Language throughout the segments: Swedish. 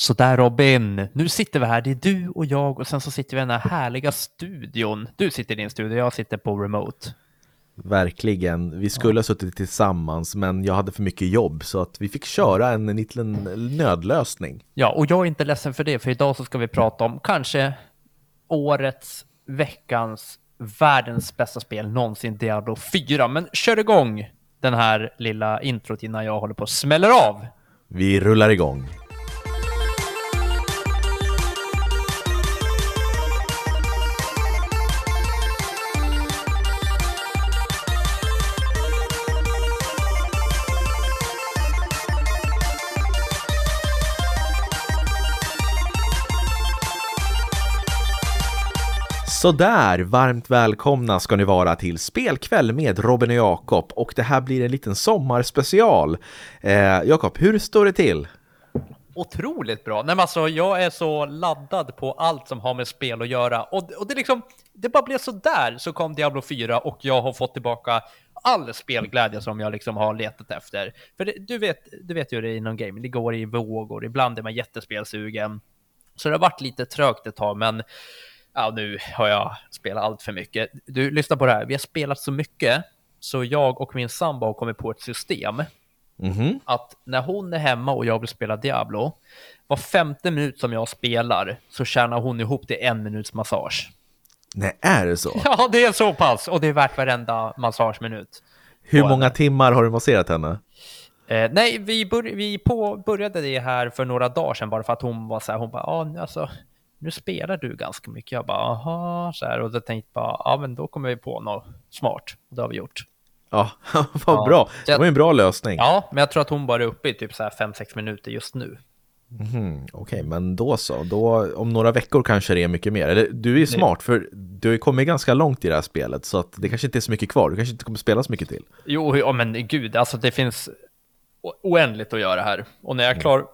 Sådär Robin, nu sitter vi här. Det är du och jag och sen så sitter vi i den här härliga studion. Du sitter i din studio, jag sitter på remote. Verkligen. Vi skulle ha suttit tillsammans men jag hade för mycket jobb så att vi fick köra en liten nödlösning. Ja, och jag är inte ledsen för det, för idag så ska vi prata om kanske årets, veckans, världens bästa spel någonsin, Diablo 4. Men kör igång den här lilla introt innan jag håller på och smäller av. Vi rullar igång. Sådär, varmt välkomna ska ni vara till Spelkväll med Robin och Jakob och det här blir en liten sommarspecial. Eh, Jakob, hur står det till? Otroligt bra. Nej, men alltså, jag är så laddad på allt som har med spel att göra och, och det liksom, det bara blev sådär så kom Diablo 4 och jag har fått tillbaka all spelglädje som jag liksom har letat efter. För det, du vet, du vet ju hur det är inom gaming, det går i vågor, ibland är man jättespelsugen. Så det har varit lite trögt ett tag, men ja, nu har jag spelat allt för mycket. Du, lyssna på det här. Vi har spelat så mycket så jag och min sambo har kommit på ett system. Mm -hmm. Att när hon är hemma och jag vill spela Diablo, var femte minut som jag spelar så tjänar hon ihop till en minuts massage. Nej, är det så? Ja, det är så pass och det är värt varenda massageminut. Hur många henne. timmar har du masserat henne? Eh, nej, vi, bör, vi på, började det här för några dagar sedan bara för att hon var så här, hon bara, ah, alltså, nu spelar du ganska mycket. Jag bara, aha, så här. Och då tänkte jag bara, ja men då kommer vi på något smart. Och det har vi gjort. Ja, vad ja. bra. Det var en bra lösning. Ja, men jag tror att hon bara är uppe i typ så här 5-6 minuter just nu. Mm, Okej, okay, men då så. Då, om några veckor kanske det är mycket mer. Eller, du är smart, för du har ju kommit ganska långt i det här spelet, så att det kanske inte är så mycket kvar. Du kanske inte kommer spela så mycket till. Jo, ja, men gud, alltså det finns oändligt att göra här. Och när jag är klar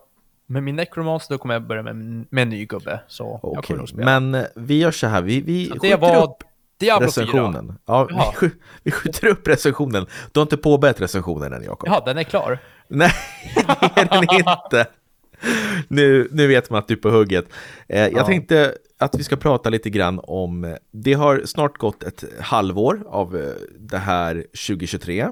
med min Necromancer då kommer jag börja med, med en ny gubbe. Så okay. Men eh, vi gör så här, vi, vi skjuter var upp Diablo recensionen. 4. Ja, vi, vi skjuter upp recensionen. Du har inte påbörjat recensionen än Jakob. Ja, den är klar. Nej, det är den inte. Nu, nu vet man att du är på hugget. Eh, jag ja. tänkte att vi ska prata lite grann om, det har snart gått ett halvår av eh, det här 2023.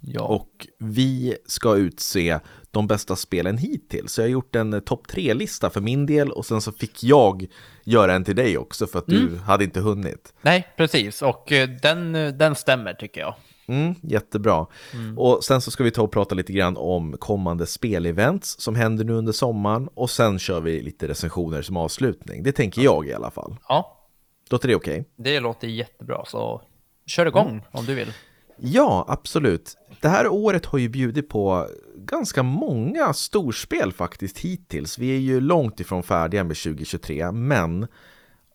Ja. Och vi ska utse de bästa spelen hittills. Så jag har gjort en topp tre-lista för min del och sen så fick jag göra en till dig också för att mm. du hade inte hunnit. Nej, precis. Och eh, den, den stämmer tycker jag. Mm, jättebra. Mm. Och sen så ska vi ta och prata lite grann om kommande spelevents som händer nu under sommaren och sen kör vi lite recensioner som avslutning. Det tänker jag i alla fall. Ja. Låter det okej? Okay? Det låter jättebra, så kör igång mm. om du vill. Ja, absolut. Det här året har ju bjudit på ganska många storspel faktiskt hittills. Vi är ju långt ifrån färdiga med 2023, men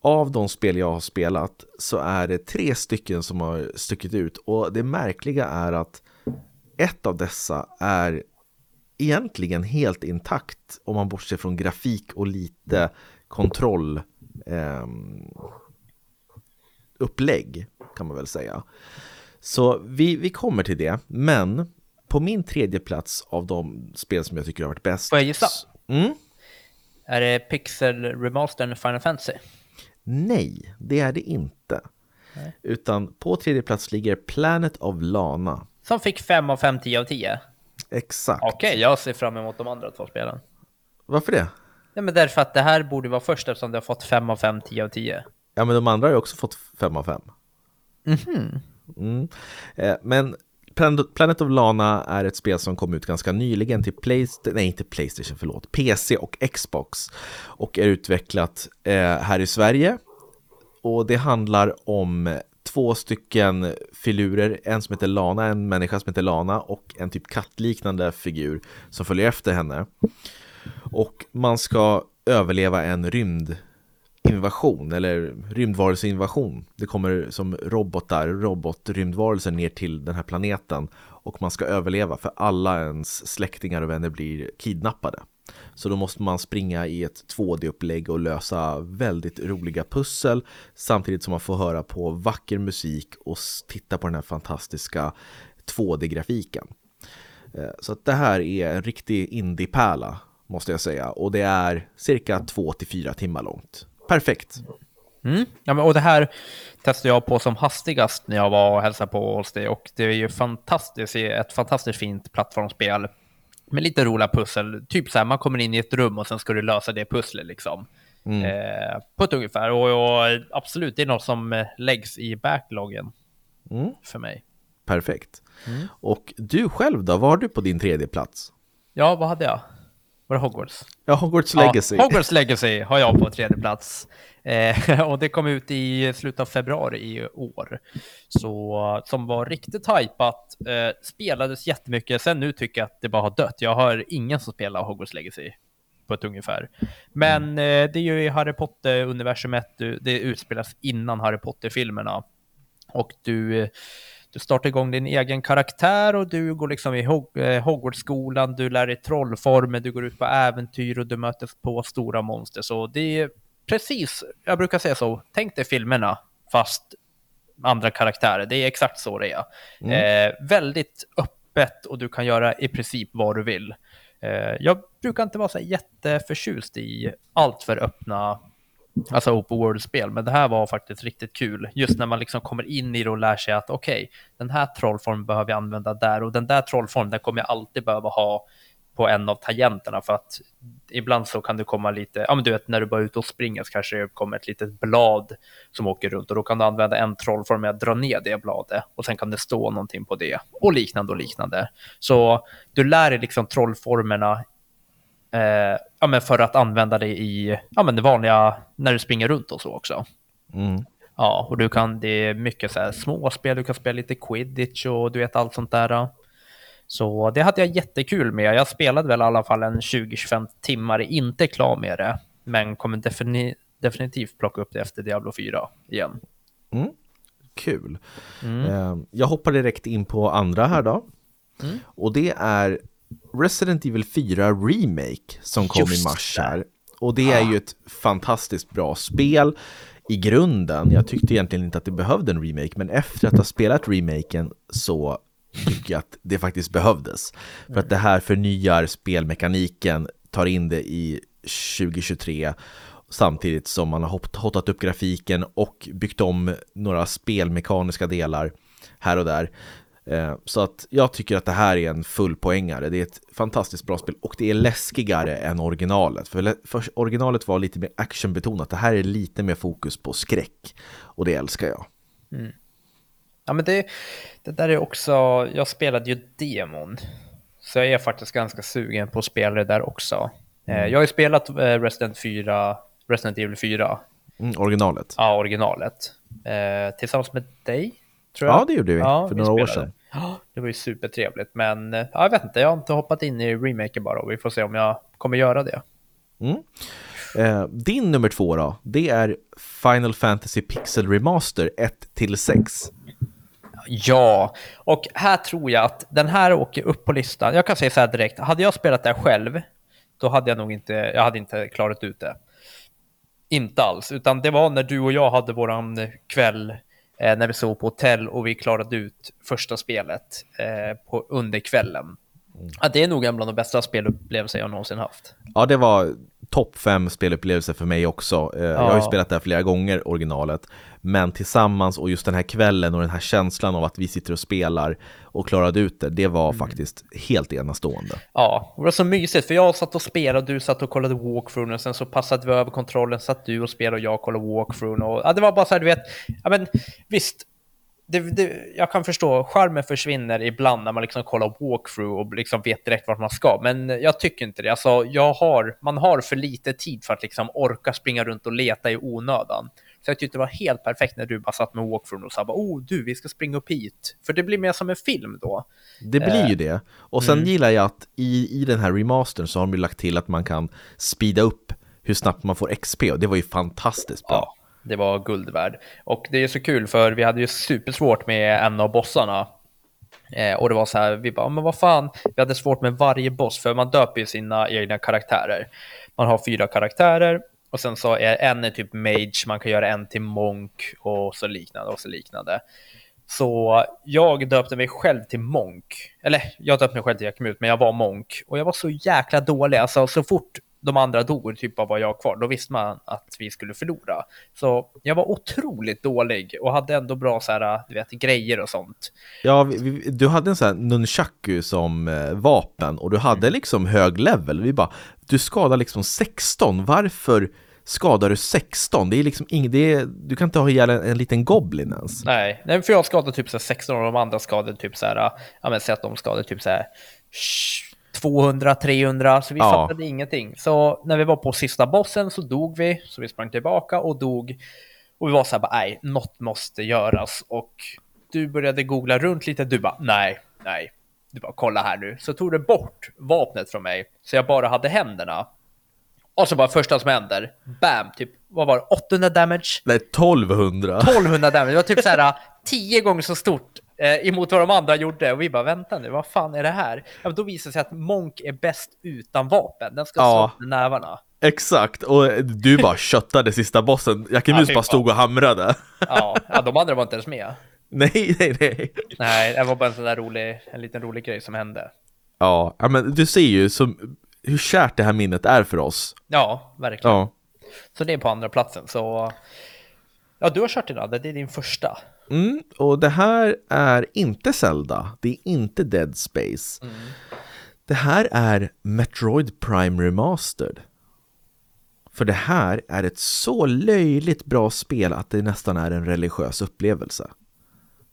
av de spel jag har spelat så är det tre stycken som har stuckit ut och det märkliga är att ett av dessa är egentligen helt intakt om man bortser från grafik och lite kontroll eh, upplägg kan man väl säga. Så vi, vi kommer till det, men på min tredje plats av de spel som jag tycker har varit bäst. Får jag gissa? Mm? Är det Pixel Remaster Final Fantasy? Nej, det är det inte. Nej. Utan på tredje plats ligger Planet of Lana. Som fick 5 av 5, 10 av 10? Exakt. Okej, okay, jag ser fram emot de andra två spelen. Varför det? Ja, men därför att det här borde vara först eftersom det har fått 5 av 5, 10 av 10. Ja, men de andra har ju också fått 5 av 5. Mhm. Mm. Mm. Eh, men Planet of Lana är ett spel som kom ut ganska nyligen till Playstation, nej inte Playstation, förlåt, PC och Xbox och är utvecklat eh, här i Sverige. Och det handlar om två stycken filurer, en som heter Lana, en människa som heter Lana och en typ kattliknande figur som följer efter henne. Och man ska överleva en rymd invasion eller rymdvarelseinvasion. Det kommer som robotar, robotrymdvarelser ner till den här planeten och man ska överleva för alla ens släktingar och vänner blir kidnappade. Så då måste man springa i ett 2D-upplägg och lösa väldigt roliga pussel samtidigt som man får höra på vacker musik och titta på den här fantastiska 2D-grafiken. Eh, så att det här är en riktig indie-pärla måste jag säga. Och det är cirka 2-4 timmar långt. Perfekt. Mm. Ja, men, och det här testade jag på som hastigast när jag var och hälsade på dig och det är ju fantastiskt, ett fantastiskt fint plattformsspel med lite roliga pussel. Typ så här, man kommer in i ett rum och sen ska du lösa det pusslet liksom. Mm. Eh, på ett ungefär. Och, och, absolut, det är något som läggs i backloggen mm. för mig. Perfekt. Mm. Och du själv då, vad har du på din tredje plats? Ja, vad hade jag? Var det Hogwarts? Ja, Hogwarts Legacy. Ja, Hogwarts Legacy har jag på tredje plats. Eh, och det kom ut i slutet av februari i år. Så, som var riktigt hypat, eh, spelades jättemycket. Sen nu tycker jag att det bara har dött. Jag har ingen som spelar Hogwarts Legacy på ett ungefär. Men mm. eh, det är ju i Harry Potter-universumet, det utspelas innan Harry Potter-filmerna. Och du du startar igång din egen karaktär och du går liksom i eh, Hogwarts-skolan, du lär dig trollformer, du går ut på äventyr och du möter på stora monster. Så det är precis, jag brukar säga så, tänk dig filmerna fast andra karaktärer. Det är exakt så det är. Mm. Eh, väldigt öppet och du kan göra i princip vad du vill. Eh, jag brukar inte vara så jätteförtjust i allt för öppna alltså open world-spel, men det här var faktiskt riktigt kul. Just när man liksom kommer in i det och lär sig att okej, okay, den här trollformen behöver jag använda där och den där trollformen, den kommer jag alltid behöva ha på en av tangenterna för att ibland så kan det komma lite, ja men du vet när du bara är ute och springer så kanske det kommer ett litet blad som åker runt och då kan du använda en trollform med att dra ner det bladet och sen kan det stå någonting på det och liknande och liknande. Så du lär dig liksom trollformerna eh, ja, men för att använda det i ja, men det vanliga när du springer runt och så också. Mm. Ja, och du kan, det är mycket så här småspel, du kan spela lite quidditch och du vet allt sånt där. Så det hade jag jättekul med. Jag spelade väl i alla fall en 20-25 timmar, inte klar med det, men kommer defini definitivt plocka upp det efter Diablo 4 igen. Mm. Kul. Mm. Eh, jag hoppar direkt in på andra här då. Mm. Och det är Resident Evil 4 Remake som kom Just i mars här. Och det är ju ett fantastiskt bra spel i grunden. Jag tyckte egentligen inte att det behövde en remake, men efter att ha spelat remaken så tycker jag att det faktiskt behövdes. För att det här förnyar spelmekaniken, tar in det i 2023 samtidigt som man har hotat upp grafiken och byggt om några spelmekaniska delar här och där. Eh, så att jag tycker att det här är en fullpoängare. Det är ett fantastiskt bra spel och det är läskigare än originalet. För, originalet var lite mer actionbetonat. Det här är lite mer fokus på skräck och det älskar jag. Mm. Ja, men det, det där är också, jag spelade ju demon. Så jag är faktiskt ganska sugen på att spela det där också. Eh, mm. Jag har ju spelat eh, Resident 4, Resident Evil 4. Mm, originalet. Ja, originalet. Eh, tillsammans med dig, tror jag. Ja, det gjorde vi ja, för några år sedan. Det var ju supertrevligt, men ja, jag vet inte, jag har inte hoppat in i remaken bara och vi får se om jag kommer göra det. Mm. Eh, din nummer två då, det är Final Fantasy Pixel Remaster 1-6. Ja, och här tror jag att den här åker upp på listan. Jag kan säga så här direkt, hade jag spelat det själv, då hade jag nog inte, jag hade inte klarat ut det. Inte alls, utan det var när du och jag hade våran kväll eh, när vi sov på hotell och vi klarade ut första spelet eh, på, under kvällen. Mm. Ja, det är nog en bland de bästa spelupplevelser jag någonsin haft. Ja, det var topp fem spelupplevelser för mig också. Eh, ja. Jag har ju spelat det här flera gånger, originalet. Men tillsammans och just den här kvällen och den här känslan av att vi sitter och spelar och klarade ut det, det var mm. faktiskt helt enastående. Ja, det var så mysigt för jag satt och spelade och du satt och kollade walkthrough och sen så passade vi över kontrollen, satt du och spelade och jag kollade walkthrough och ja, det var bara så här, du vet, ja men visst, det, det, jag kan förstå, charmen försvinner ibland när man liksom kollar walkthrough och liksom vet direkt vart man ska. Men jag tycker inte det. Alltså, jag har, man har för lite tid för att liksom orka springa runt och leta i onödan. Så jag tyckte det var helt perfekt när du bara satt med walkthrough och sa bara, oh du, vi ska springa upp hit. För det blir mer som en film då. Det blir ju eh, det. Och sen mm. gillar jag att i, i den här remastern så har de lagt till att man kan speeda upp hur snabbt man får XP och det var ju fantastiskt bra. Ja det var guld värd. Och det är så kul för vi hade ju supersvårt med en av bossarna. Eh, och det var så här, vi bara, men vad fan, vi hade svårt med varje boss för man döper ju sina egna karaktärer. Man har fyra karaktärer och sen så är en är typ mage, man kan göra en till monk och så liknande och så liknande. Så jag döpte mig själv till Monk. Eller jag döpte mig själv till Jakimut, men jag var Monk. Och jag var så jäkla dålig. Alltså så fort de andra dog, typ bara var jag kvar, då visste man att vi skulle förlora. Så jag var otroligt dålig och hade ändå bra så här, du vet, grejer och sånt. Ja, vi, vi, du hade en sån här nunchaku som eh, vapen och du hade Mm. liksom hög level. Vi bara, du skadar liksom 16, varför skadar du 16? Det är liksom inget, det är, du kan inte ha ihjäl en, en liten goblin ens. Nej, nej för jag skadade typ så här 16 och de andra skadade typ så här, ja men säg att de skadade typ så här 200, 300, så vi Ja. fattade ingenting. Så när vi var på sista bossen så dog vi, så vi sprang tillbaka och dog. Och vi var så här bara, nej, något måste göras. Och du började googla runt lite, du bara, nej, nej. Du bara, kolla här nu. Så tog du bort vapnet från mig, så jag bara hade händerna. Och så bara första som händer, bam, typ, vad var det, 800 damage? Nej, 1200. 1200 damage, det var typ så här 10 gånger så stort eh, emot vad de andra gjorde. Och vi bara, vänta nu, vad fan är det här? Ja, men då visade det sig att Monk är bäst utan vapen. Den ska Ja. slå med nävarna. Exakt, och du bara köttade sista bossen. Ja, Jakimus bara stod och hamrade. Ja, ja, de andra var inte ens med. nej, nej, nej. Nej, det var bara en sån där rolig, en liten rolig grej som hände. Ja, men du ser ju som, hur kärt det här minnet är för oss. Ja, verkligen. Ja. Så det är på andra platsen. Så ja, du har kört den, det är din första. Mm, och det här är inte Zelda, det är inte Dead Space. Det här är Metroid Prime Remastered. För det här är ett så löjligt bra spel att det nästan är en religiös upplevelse.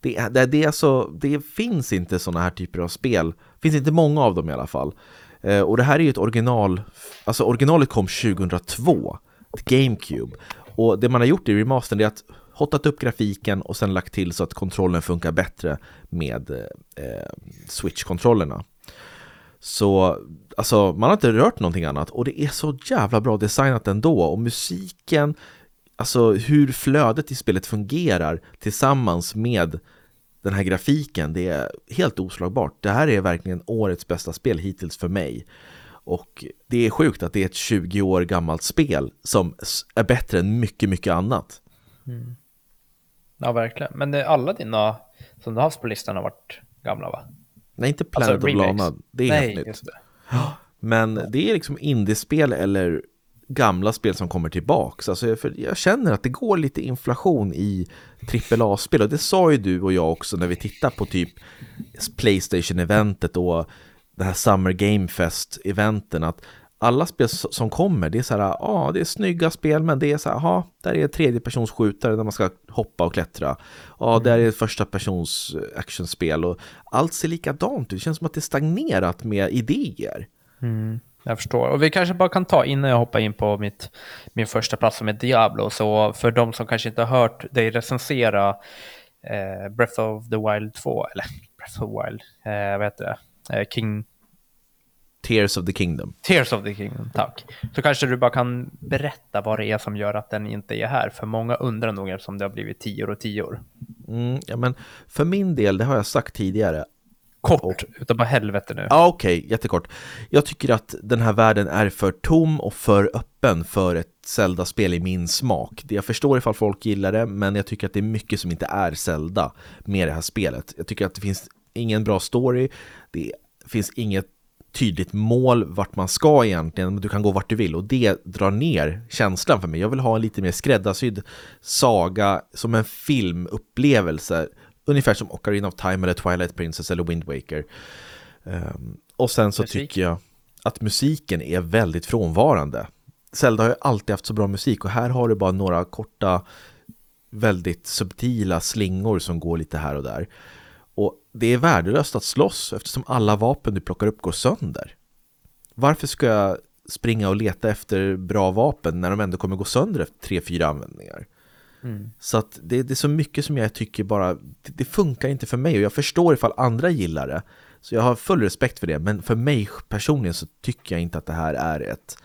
Det, är, det, det, är alltså, det finns inte sådana här typer av spel, finns inte många av dem i alla fall. Eh, och det här är ju ett original, alltså originalet kom 2002, ett GameCube. Och det man har gjort i remastern är att hottat upp grafiken och sen lagt till så att kontrollen funkar bättre med eh, Switch-kontrollerna. Så alltså, man har inte rört någonting annat och det är så jävla bra designat ändå och musiken, alltså hur flödet i spelet fungerar tillsammans med den här grafiken, det är helt oslagbart. Det här är verkligen årets bästa spel hittills för mig. Och det är sjukt att det är ett 20 år gammalt spel som är bättre än mycket, mycket annat. Mm. Ja, verkligen. Men det, alla dina som du har haft på listan har varit gamla, va? Nej, inte Planet Alltså, of remakes. Lana, det är Nej, helt nytt. Men det är liksom indiespel eller gamla spel som kommer tillbaks. Alltså för jag känner att det går lite inflation i AAA-spel och det sa ju du och jag också när vi tittar på typ Playstation-eventet och det här Summer Game Fest-eventen att alla spel som kommer, det är så här, ja, ah, det är snygga spel, men det är så här, ja, där är tredjepersonsskjutare där man ska hoppa och klättra. Ja, där är första persons actionspel och allt ser likadant ut. Det känns som att det är stagnerat med idéer. Jag förstår. Och vi kanske bara kan ta innan jag hoppar in på mitt, min första plats som är Diablo. Så för de som kanske inte har hört dig recensera eh, Breath of the Wild 2, eller Breath of the Wild, eh, vad heter det? Eh, King Tears of the Kingdom. Tears of the Kingdom, tack. Så kanske du bara kan berätta vad det är som gör att den inte är här. För många undrar nog eftersom det har blivit tior och tior. Mm, ja, men för min del, det har jag sagt tidigare. Kort, utav bara helvete nu. Ja, okej, jättekort. Jag tycker att den här världen är för tom och för öppen för ett Zelda-spel i min smak. Jag förstår ifall folk gillar det, men jag tycker att det är mycket som inte är Zelda med det här spelet. Jag tycker att det finns ingen bra story, det finns inget tydligt mål vart man ska egentligen, men du kan gå vart du vill och det drar ner känslan för mig. Jag vill ha en lite mer skräddarsydd saga som en filmupplevelse, ungefär som Ocarina of Time eller Twilight Princess eller Wind Waker. Ehm, och sen så Musik. tycker jag att musiken är väldigt frånvarande. Zelda har ju alltid haft så bra musik och här har du bara några korta, väldigt subtila slingor som går lite här och där. Och det är värdelöst att slåss eftersom alla vapen du plockar upp går sönder. Varför ska jag springa och leta efter bra vapen när de ändå kommer gå sönder efter tre, fyra användningar? Så att det, det är så mycket som jag tycker bara, det, det funkar inte för mig och jag förstår ifall andra gillar det. Så jag har full respekt för det, men för mig personligen så tycker jag inte att det här är ett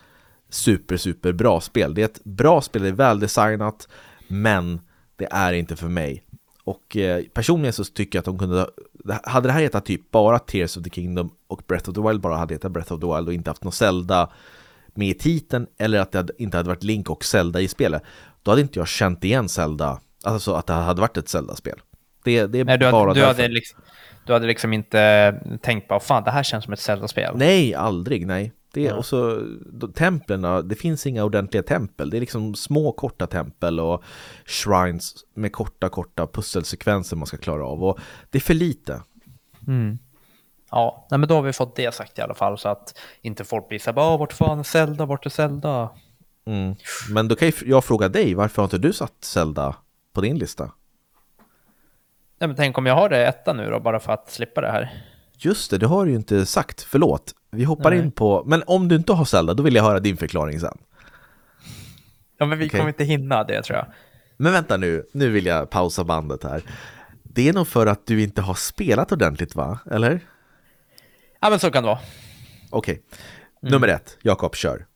super, super bra spel. Det är ett bra spel, det är väldesignat, men det är inte för mig. Och eh, personligen så tycker jag att de kunde, hade det här hetat typ bara Tears of the Kingdom och Breath of the Wild bara hade hetat Breath of the Wild och inte haft någon Zelda med i titeln eller att det inte hade varit Link och Zelda i spelet, då hade inte jag känt igen Zelda, alltså att det hade varit ett Zelda-spel. Det, det är Nej, du, bara hade, du, därför. hade liksom, du hade liksom inte tänkt på, fan det här känns som ett Zelda-spel. Nej, aldrig, nej. Det, Ja. Och så de, templen, det finns inga ordentliga tempel. Det är liksom små korta tempel och shrines med korta, korta pusselsekvenser man ska klara av. Och det är för lite. Mm. Ja, nej, men då har vi fått det sagt i alla fall så att inte folk blir så här, "Åh, vart fan är Zelda, vart är Zelda? Mm. Men då kan jag fråga dig, varför har inte du satt Zelda på din lista? Nej, men tänk om jag har det etta nu då, bara för att slippa det här. Just det, det har du ju inte sagt. Förlåt. Vi hoppar Nej. in på... Men om du inte har Zelda, då vill jag höra din förklaring sen. Ja, men vi Okej. kommer inte hinna det tror jag. Men vänta nu, nu vill jag pausa bandet här. Det är nog för att du inte har spelat ordentligt va? Eller? Ja, men så kan det vara. Okej. Nummer ett, Jakob, kör.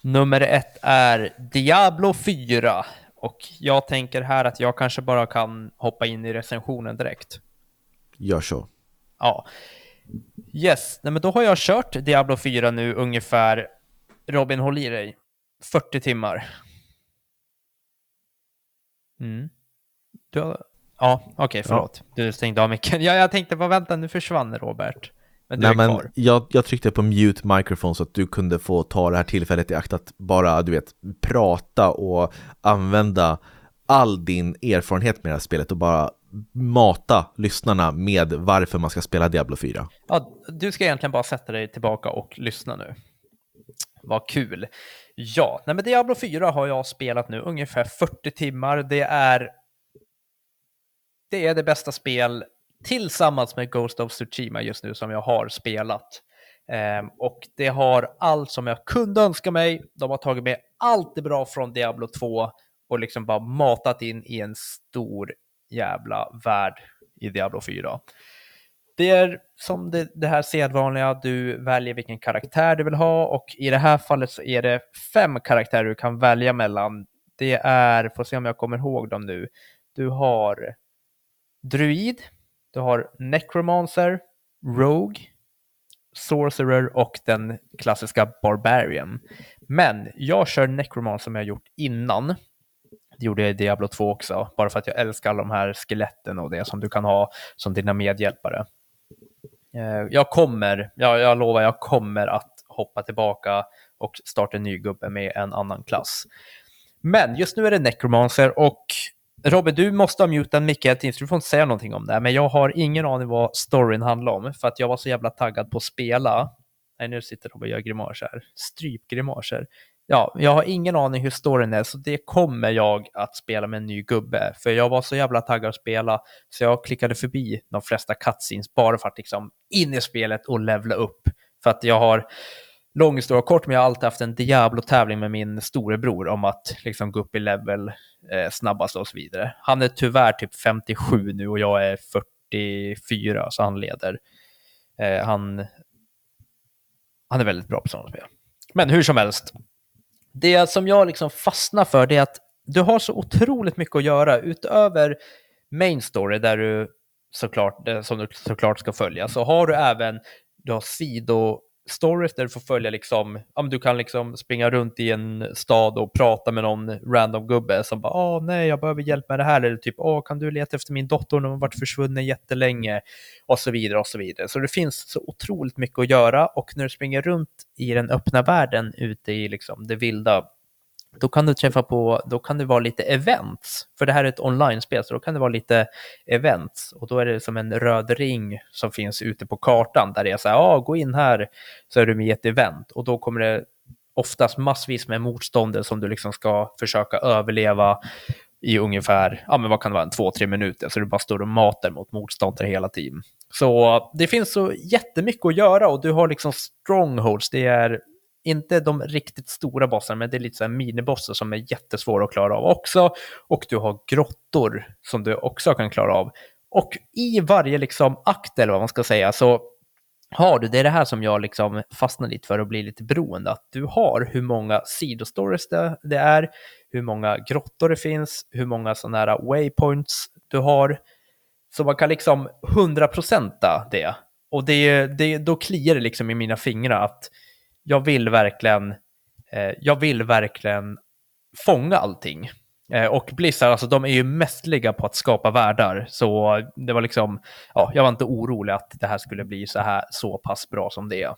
Nummer ett är Diablo 4. Och jag tänker här att jag kanske bara kan hoppa in i recensionen direkt. Gör så. Ja. Yes, nej, men då har jag kört Diablo 4 nu ungefär, Robin håll i dig, 40 timmar. Mm. Du har... Ja, okej, förlåt. Du stängde av micken. Ja, jag tänkte, vad vänta, nu försvann Robert. Men du Nej, är men kvar. jag, jag tryckte på mute microphone så att du kunde få ta det här tillfället i akt att bara, du vet, prata och använda all din erfarenhet med det här spelet och bara mata lyssnarna med varför man ska spela Diablo 4. Ja, du ska egentligen bara sätta dig tillbaka och lyssna nu. Vad kul. Ja, nej men Diablo 4 har jag spelat nu ungefär 40 timmar. Det är det är det bästa spel tillsammans med Ghost of Tsushima just nu som jag har spelat. Um, och det har allt som jag kunde önska mig. De har tagit med allt det bra från Diablo 2 och liksom bara matat in i en stor jävla värld i Diablo 4. Det är som det, det här sedvanliga, du väljer vilken karaktär du vill ha och i det här fallet så är det fem karaktärer du kan välja mellan. Det är, får se om jag kommer ihåg dem nu, du har Druid, du har Necromancer, Rogue, Sorcerer och den klassiska Barbarian. Men jag kör Necromancer som jag gjort innan. Det gjorde jag i Diablo 2 också, bara för att jag älskar alla de här skeletten och det som du kan ha som dina medhjälpare. Eh, jag kommer, jag, jag lovar, jag kommer att hoppa tillbaka och starta en ny gubbe med en annan klass. Men just nu är det Necromancer och Robin, du måste ha mutat micken till så du får inte säga någonting om det. här, Men jag har ingen aning vad storyn handlar om för att jag var så jävla taggad på att spela. Nej, nu sitter Robin och gör grimaser här. Strypgrimaser. Ja, jag har ingen aning hur storyn är, så det kommer jag att spela med en ny gubbe. För jag var så jävla taggad att spela, så jag klickade förbi de flesta cutscenes bara för att liksom in i spelet och levla upp. För att jag har, lång historia kort, men jag har alltid haft en Diablo-tävling med min storebror om att liksom gå upp i level eh, snabbast och så vidare. Han är tyvärr typ 57 nu och jag är 44, så han leder. Eh, han, han är väldigt bra på sådana spel. Men hur som helst, det som jag liksom fastnar för det är att du har så otroligt mycket att göra utöver main story där du såklart, eh, som du såklart ska följa, så har du även du har sido stories där du får följa liksom, ja men du kan liksom springa runt i en stad och prata med någon random gubbe som bara, åh nej, jag behöver hjälp med det här, eller typ, åh kan du leta efter min dotter, hon har varit försvunnen jättelänge, och så vidare och så vidare. Så det finns så otroligt mycket att göra. Och när du springer runt i den öppna världen ute i liksom det vilda, då kan du träffa på, då kan det vara lite events, för det här är ett online-spel, så då kan det vara lite events, och då är det som en röd ring som finns ute på kartan, där det är så här, ja, gå in här, så är du med i ett event, och då kommer det oftast massvis med motståndare som du liksom ska försöka överleva i ungefär, ja men vad kan det vara, en två, tre minuter, så du bara står och matar mot motståndare hela tiden. Så det finns så jättemycket att göra och du har liksom strongholds, det är inte de riktigt stora bossarna, men det är lite så här minibossar som är jättesvåra att klara av också. Och du har grottor som du också kan klara av. Och i varje liksom akt, eller vad man ska säga, så har du, det är det här som jag liksom fastnar lite för och blir lite beroende, att du har hur många sidostories det, det är, hur många grottor det finns, hur många sådana här waypoints du har. Så man kan liksom 100% det. Och det, det, då kliar det liksom i mina fingrar att jag vill verkligen, eh, jag vill verkligen fånga allting. Eh, och Blizzard, alltså de är ju mästerliga på att skapa världar. Så det var liksom, ja, jag var inte orolig att det här skulle bli så här så pass bra som det är.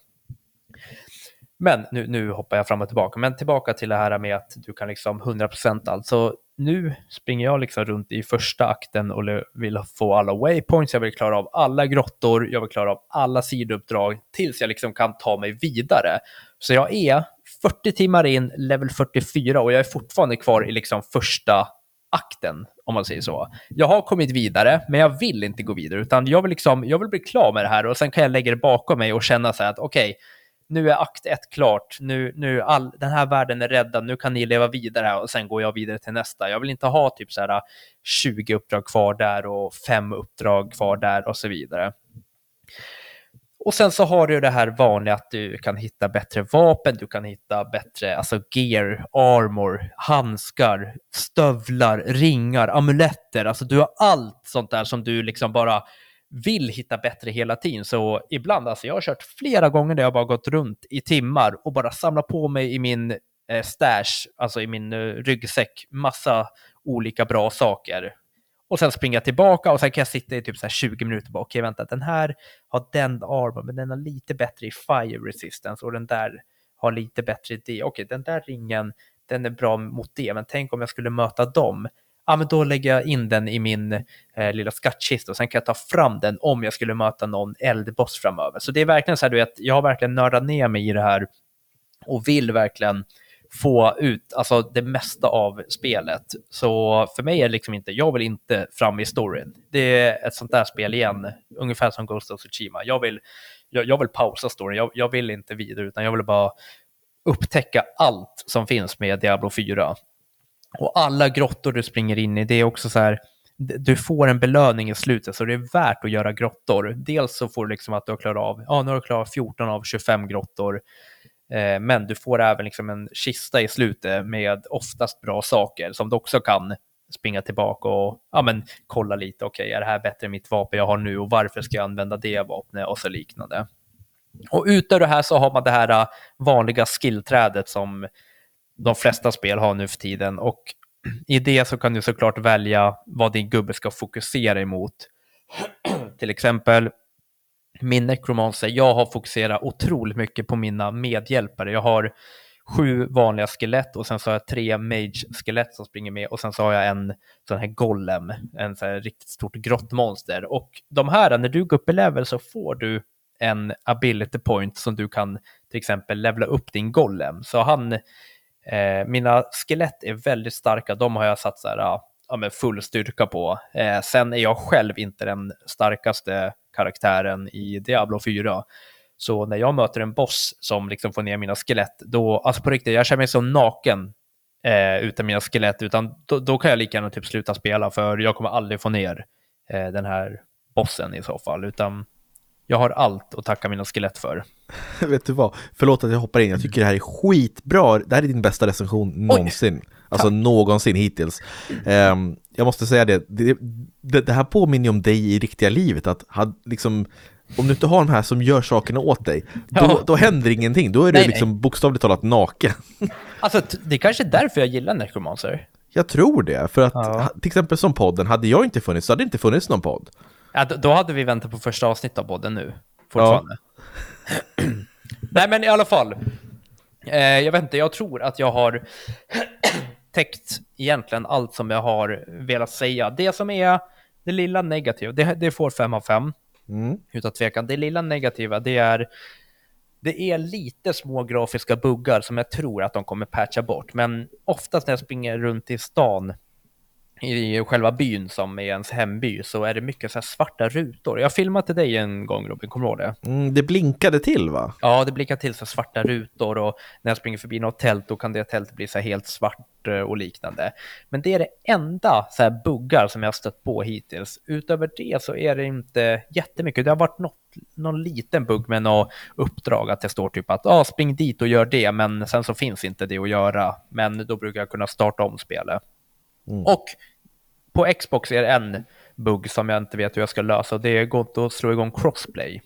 Men nu, nu hoppar jag fram och tillbaka. Men tillbaka till det här med att du kan liksom 100% alltså. Nu springer jag liksom runt i första akten och vill få alla waypoints. Jag vill klara av alla grottor. Jag vill klara av alla sidouppdrag tills jag liksom kan ta mig vidare. Så jag är 40 timmar in, level 44 och jag är fortfarande kvar i liksom första akten, om man säger så. Jag har kommit vidare, men jag vill inte gå vidare, utan jag vill, liksom, jag vill bli klar med det här och sen kan jag lägga det bakom mig och känna så här att okej, okay, nu är akt ett klart, nu, nu all, den här världen är räddad, nu kan ni leva vidare och sen går jag vidare till nästa. Jag vill inte ha typ så här äh, 20 uppdrag kvar där och fem uppdrag kvar där och så vidare. Och sen så har du det här vanliga att du kan hitta bättre vapen, du kan hitta bättre alltså gear, armor, handskar, stövlar, ringar, amuletter. Alltså du har allt sånt där som du liksom bara vill hitta bättre hela tiden. Så ibland, alltså jag har kört flera gånger där jag bara gått runt i timmar och bara samlat på mig i min eh, stash, alltså i min eh, ryggsäck, massa olika bra saker. Och sen springa tillbaka och sen kan jag sitta i typ så 20 minuter och bara okej okay, vänta, den här har den armen, men den har lite bättre i fire resistance och den där har lite bättre i det. Okej, okay, den där ringen, den är bra mot det, men tänk om jag skulle möta dem ja men då lägger jag in den i min eh, lilla skattkista och sen kan jag ta fram den om jag skulle möta någon eldboss framöver. Så det är verkligen så här, du vet, jag har verkligen nördat ner mig i det här och vill verkligen få ut alltså, det mesta av spelet. Så för mig är det liksom inte, jag vill inte fram i storyn. Det är ett sånt där spel igen, ungefär som Ghost of Tsushima. Jag vill, jag, jag vill pausa storyn, jag, jag vill inte vidare, utan jag vill bara upptäcka allt som finns med Diablo 4. Och alla grottor du springer in i, det är också så här, du får en belöning i slutet, så det är värt att göra grottor. Dels så får du liksom att du har klarat av, ja nu har du klarat 14 av 25 grottor, eh, men du får även liksom en kista i slutet med oftast bra saker som du också kan springa tillbaka och ja, men, kolla lite, okej, okay, är det här bättre än mitt vapen jag har nu och varför ska jag använda det vapnet och så liknande. Och utöver det här så har man det här eh, vanliga skillträdet som de flesta spel har nu för tiden. Och i det så kan du såklart välja vad din gubbe ska fokusera emot. Till exempel min necromancer, jag har fokuserat otroligt mycket på mina medhjälpare. Jag har sju vanliga skelett och sen så har jag tre mage-skelett som springer med och sen så har jag en sån här golem, en sån här riktigt stort grottmonster. Och de här, när du går upp i level så får du en ability point som du kan till exempel levla upp din golem. Så han Eh, mina skelett är väldigt starka, de har jag satt så här, ja, med full styrka på. Eh, sen är jag själv inte den starkaste karaktären i Diablo 4. Så när jag möter en boss som liksom får ner mina skelett, då, alltså på riktigt, jag känner mig så naken eh, utan mina skelett, utan då, då, kan jag lika gärna typ sluta spela, för jag kommer aldrig få ner eh, den här bossen i så fall, utan jag har allt att tacka mina skelett för. Vet du vad? Förlåt att jag hoppar in, jag tycker det här är skitbra. Det här är din bästa recension någonsin. Oj. Alltså någonsin hittills. Um, jag måste säga det, det, det, det här påminner om dig i riktiga livet. Att had, liksom, om du inte har de här som gör sakerna åt dig, då, ja. då händer ingenting. Då är du nej, liksom nej. bokstavligt talat naken. Alltså, det är kanske är därför jag gillar Necromancer. Jag tror det, för att ja. till exempel som podden, hade jag inte funnits så hade det inte funnits någon podd. Ja, då hade vi väntat på första avsnittet av podden nu, fortfarande. Ja. Nej, men i alla fall. Eh, jag vet inte, jag tror att jag har täckt egentligen allt som jag har velat säga. Det som är det lilla negativa, det, det får 5 av 5. Mm. Utan tvekan. Det lilla negativa, det är det är lite små grafiska buggar som jag tror att de kommer patcha bort, men oftast när jag springer runt i stan i själva byn som är ens hemby så är det mycket så svarta rutor. Jag filmade till dig en gång Robin, kommer du ihåg det? Mm, det blinkade till va? Ja, det blinkade till så svarta rutor och när jag springer förbi något tält då kan det tältet bli så helt svart eh, och liknande. Men det är det enda så här buggar som jag har stött på hittills. Utöver det så är det inte jättemycket. Det har varit något, någon liten bugg med något uppdrag att det står typ att ah, spring dit och gör det, men sen så finns inte det att göra. Men då brukar jag kunna starta om spelet. Mm. Och på Xbox är det en bugg som jag inte vet hur jag ska lösa. Det går inte att slå igång crossplay.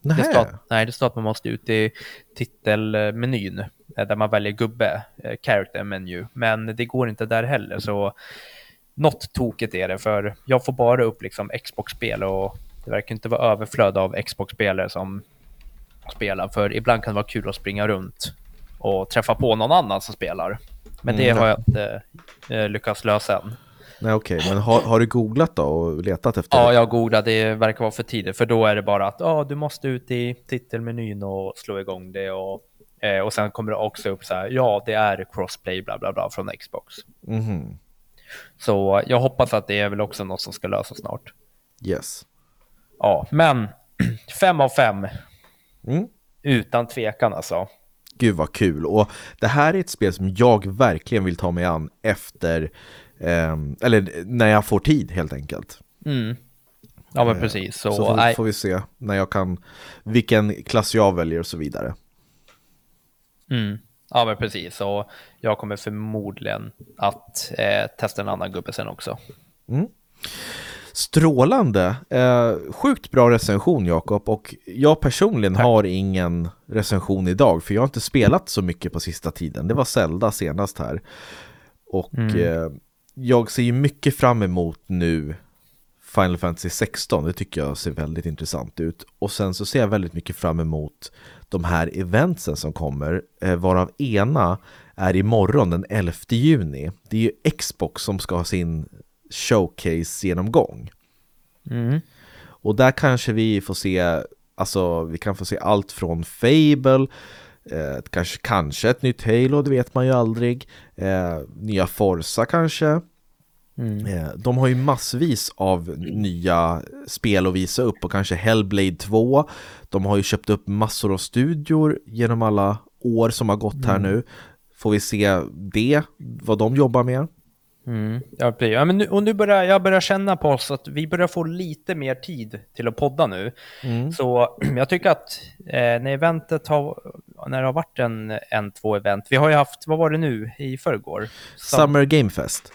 Det står, att, nej, det står att man måste ut i titelmenyn eh, där man väljer gubbe, eh, character menu, men det går inte där heller, så något tokigt är det, för jag får bara upp liksom Xbox-spel och det verkar inte vara överflöd av Xbox-spelare som spelar, för ibland kan det vara kul att springa runt och träffa på någon annan som spelar. Men det Mm, har jag inte eh, lyckats lösa än. Nej okej, men har, har du googlat då och letat efter Ja, jag googlade, det verkar vara för tidigt, för då är det bara att ja, du måste ut i titelmenyn och slå igång det och, eh, och sen kommer det också upp så här, ja, det är crossplay, bla bla bla från Xbox. Mhm, Så jag hoppas att det är väl också något som ska lösas snart. Yes. Ja, men fem av fem, Mm. utan tvekan alltså. Gud vad kul! Och det här är ett spel som jag verkligen vill ta mig an efter, ehm, eller när jag får tid helt enkelt. Mm. Ja, men precis. Så, Så får, nej, får vi se när jag kan, vilken klass jag väljer och så vidare. mm. Ja, men precis. Så jag kommer förmodligen att eh, testa en annan gubbe sen också. Strålande! Eh, sjukt bra recension Jakob och jag personligen har ingen recension idag för jag har inte spelat så mycket på sista tiden. Det var Zelda senast här. Och eh, jag ser ju mycket fram emot nu Final Fantasy 16, det tycker jag ser väldigt intressant ut. Och sen så ser jag väldigt mycket fram emot de här eventsen som kommer, eh, varav ena är imorgon den 11 juni. Det är ju Xbox som ska ha sin showcase-genomgång. Mm. Och där kanske vi får se, alltså vi kan få se allt från Fable, eh, kanske, kanske ett nytt Halo, det vet man ju aldrig, eh, nya Forza kanske. Mm. Eh, de har ju massvis av nya spel att visa upp och kanske Hellblade 2. De har ju köpt upp massor av studior genom alla år som har gått här nu. Får vi se det, vad de jobbar med? Mm. Ja, precis. ja, men nu, och nu börjar jag börjar känna på oss att vi börjar få lite mer tid till att podda nu. Så jag tycker att eh, när eventet har, när det har varit en, en, två event, vi har ju haft, vad var det nu i förrgår? Summer Game Fest.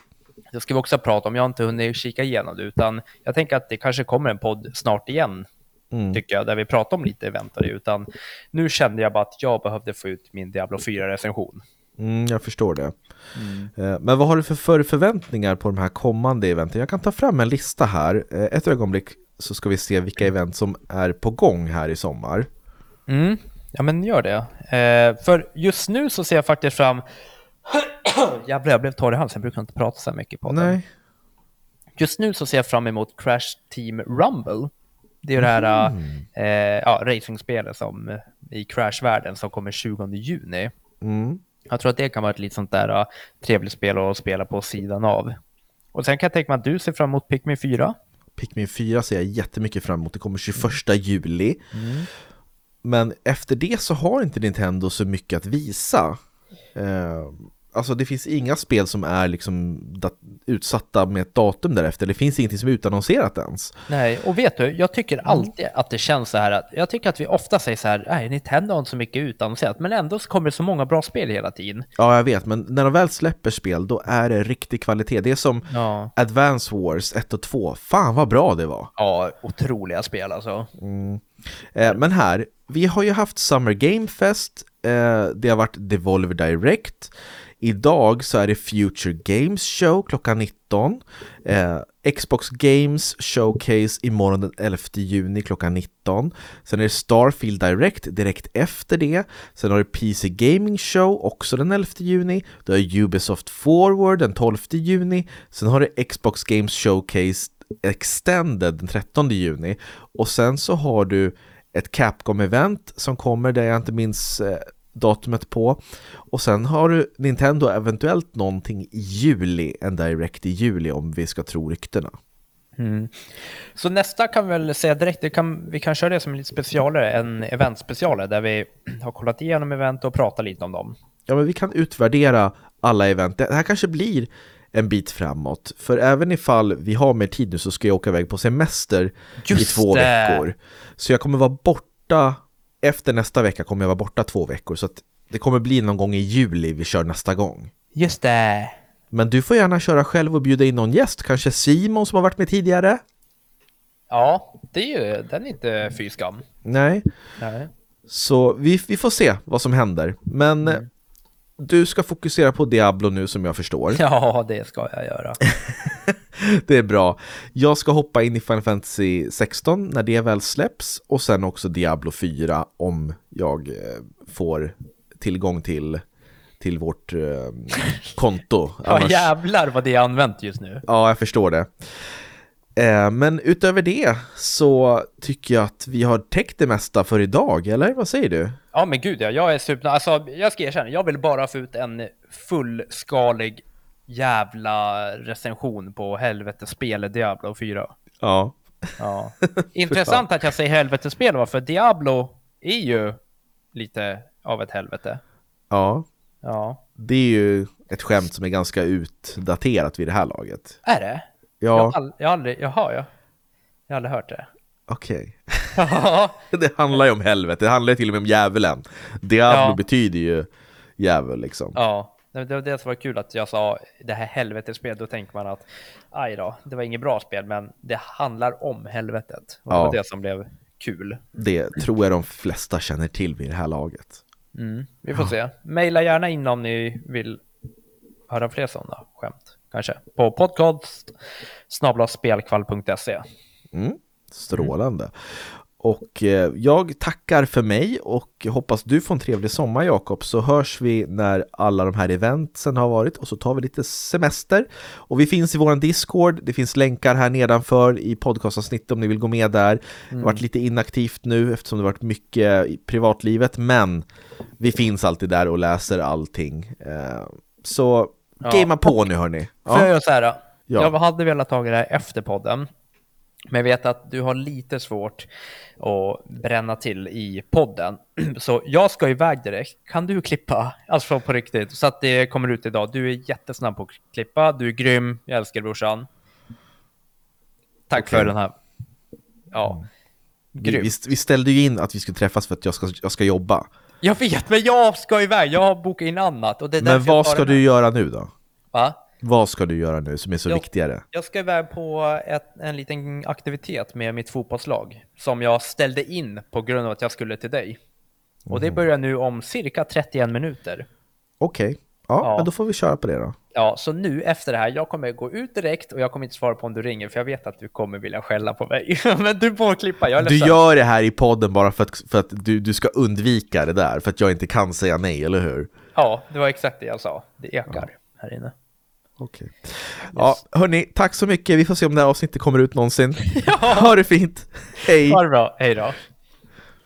Det ska vi också prata om, jag har inte hunnit kika igenom det, utan jag tänker att det kanske kommer en podd snart igen, Mm. tycker jag, där vi pratar om lite event och det, utan nu kände jag bara att jag behövde få ut min Diablo 4-recension. Mm, jag förstår det. Eh, Men vad har du för för förväntningar på de här kommande eventen? Jag kan ta fram en lista här. Eh, Ett ögonblick så ska vi se vilka event som är på gång här i sommar. Mm, ja men gör det. Eh, för just nu så ser jag faktiskt fram... Jävlar, jag blev torr i halsen, jag brukar inte prata så här mycket på. Nej. Just nu så ser jag fram emot Crash Team Rumble. Det är ju det här eh, ja, racingspelet som, i Crash-världen som kommer 20 juni. Mm. Jag tror att det kan vara ett lite sånt där uh, trevligt spel att spela på sidan av. Och sen kan jag tänka mig att du ser fram emot Pikmin 4. Pikmin 4 ser jag jättemycket fram emot. Det kommer 21 juli. Men efter det så har inte Nintendo så mycket att visa. Eh, alltså det finns inga spel som är liksom utsatta med ett datum därefter. Det finns ingenting som är utannonserat ens. Nej, och vet du, jag tycker alltid att det känns så här att jag tycker att vi ofta säger så här, nej, Nintendo har inte så mycket utannonserat, men ändå så kommer det så många bra spel hela tiden. Ja, jag vet, men när de väl släpper spel då är det riktig kvalitet. Det är som Ja, Advance Wars 1 och 2. Fan vad bra det var! ja otroliga spel alltså. Eh, men här, vi har ju haft Summer Game Fest, eh, det har varit Devolver Direct, idag så är det Future Games Show klockan 19, eh, Xbox Games Showcase imorgon den 11 juni klockan 19, sen är det Starfield Direct direkt efter det, sen har du PC Gaming Show också den 11 juni, du har Ubisoft Forward den 12 juni, sen har du Xbox Games Showcase Extended den 13 juni. Och sen så har du ett Capcom-event som kommer där jag inte minns eh, datumet på och sen har du Nintendo eventuellt någonting i juli, en Direct i juli om vi ska tro ryktena. Så nästa kan vi väl säga direkt, kan, vi kan köra det som en lite specialare, en eventspecialare där vi har kollat igenom event och pratat lite om dem. Ja men vi kan utvärdera alla event, det här kanske blir en bit framåt för även ifall vi har mer tid nu så ska jag åka iväg på semester i Just två det. veckor så jag kommer vara borta efter nästa vecka kommer jag vara borta två veckor så att det kommer bli någon gång i juli vi kör nästa gång. Just det. Men du får gärna köra själv och bjuda in någon gäst, kanske Simon som har varit med tidigare? Ja, det är ju, den är inte fy skam. Nej, Nej. så vi, vi får se vad som händer. Men eh, du ska fokusera på Diablo nu som jag förstår. Ja, det ska jag göra. det är bra. Jag ska hoppa in i Final Fantasy 16 när det väl släpps och sen också Diablo 4 om jag eh, får tillgång till, till vårt eh, konto. Ja, jävlar vad det är använt just nu. Ja, jag förstår det. Eh, men utöver det så tycker jag att vi har täckt det mesta för idag, eller vad säger du? Ja men gud ja, jag är super... Alltså jag ska erkänna, jag vill bara få ut en fullskalig jävla recension på helvetespel Diablo 4. Ja. Ja. Intressant att jag säger helvetespel för Diablo är ju lite av ett helvete. Ja. Ja. Det är ju ett skämt som är ganska utdaterat vid det här laget. Är det? Ja. Jag har, jag aldrig, jaha ja. Jag har aldrig hört det. Okej. Okay. det handlar ju om helvete, det handlar ju till och med om djävulen. Diablo ja. betyder ju djävul liksom. Ja, det var det som var kul att jag sa det här helvetespel, då tänker man att aj då, det var inget bra spel, men det handlar om helvetet. Och ja. det var det som blev kul. Det tror jag de flesta känner till vid det här laget. Mm, vi får se. Maila gärna in om ni vill höra fler sådana skämt kanske, på podcast. Mm, strålande. Mm. Och eh, jag tackar för mig och hoppas du får en trevlig sommar Jakob så hörs vi när alla de här eventsen har varit och så tar vi lite semester. Och vi finns i våran Discord, det finns länkar här nedanför i podcastavsnittet om ni vill gå med där. Mm. Det har varit lite inaktivt nu eftersom det varit mycket i privatlivet men vi finns alltid där och läser allting. Eh, så Ja. Gamea på nu hörni. Ja. Får jag så här? Ja. Jag hade velat ta det här efter podden. Men jag vet att du har lite svårt att bränna till i podden. Så jag ska iväg direkt. Kan du klippa? Alltså på riktigt. Så att det kommer ut idag. Du är jättesnabb på att klippa. Du är grym. Jag älskar brorsan. Tack okay. för den här. Ja. Grym. Vi, vi, ställde ju in att vi skulle träffas för att jag ska, jag ska jobba. Jag vet, men jag ska iväg. Jag har bokat in annat. Och det är men vad ska du göra nu då? Va? Vad ska du göra nu som är så jag, viktigare? Jag ska iväg på ett, en liten aktivitet med mitt fotbollslag som jag ställde in på grund av att jag skulle till dig. Och mm. det mhm. börjar nu om cirka 31 minuter. Okej, okay. ja, ja, då får vi köra på det då. Ja, så nu efter det här, jag kommer gå ut direkt och jag kommer inte svara på om du ringer, för jag vet att du kommer vilja skälla på mig. Men du får klippa, jag är Du gör det här i podden bara för att, för att du, du ska undvika det där, för att jag inte kan säga nej, eller hur? Ja, det var exakt det jag sa. Det ekar ja. här inne. Okej. Okay. Ja, hörni, tack så mycket. Vi får se om det här avsnittet kommer ut någonsin. ja. Ha det fint. Hej. Ha det bra. Hej då.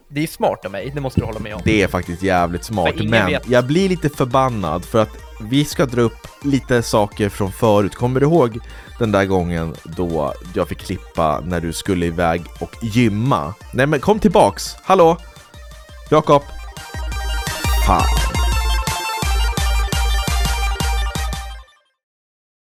Det är smart av mig, det måste du hålla med om. Det är faktiskt jävligt smart, men vet. jag blir lite förbannad för att vi ska dra upp lite saker från förut. Kommer du ihåg den där gången då jag fick klippa när du skulle iväg och gymma? Nej men kom tillbaks! Hallå? Jakob? Fan.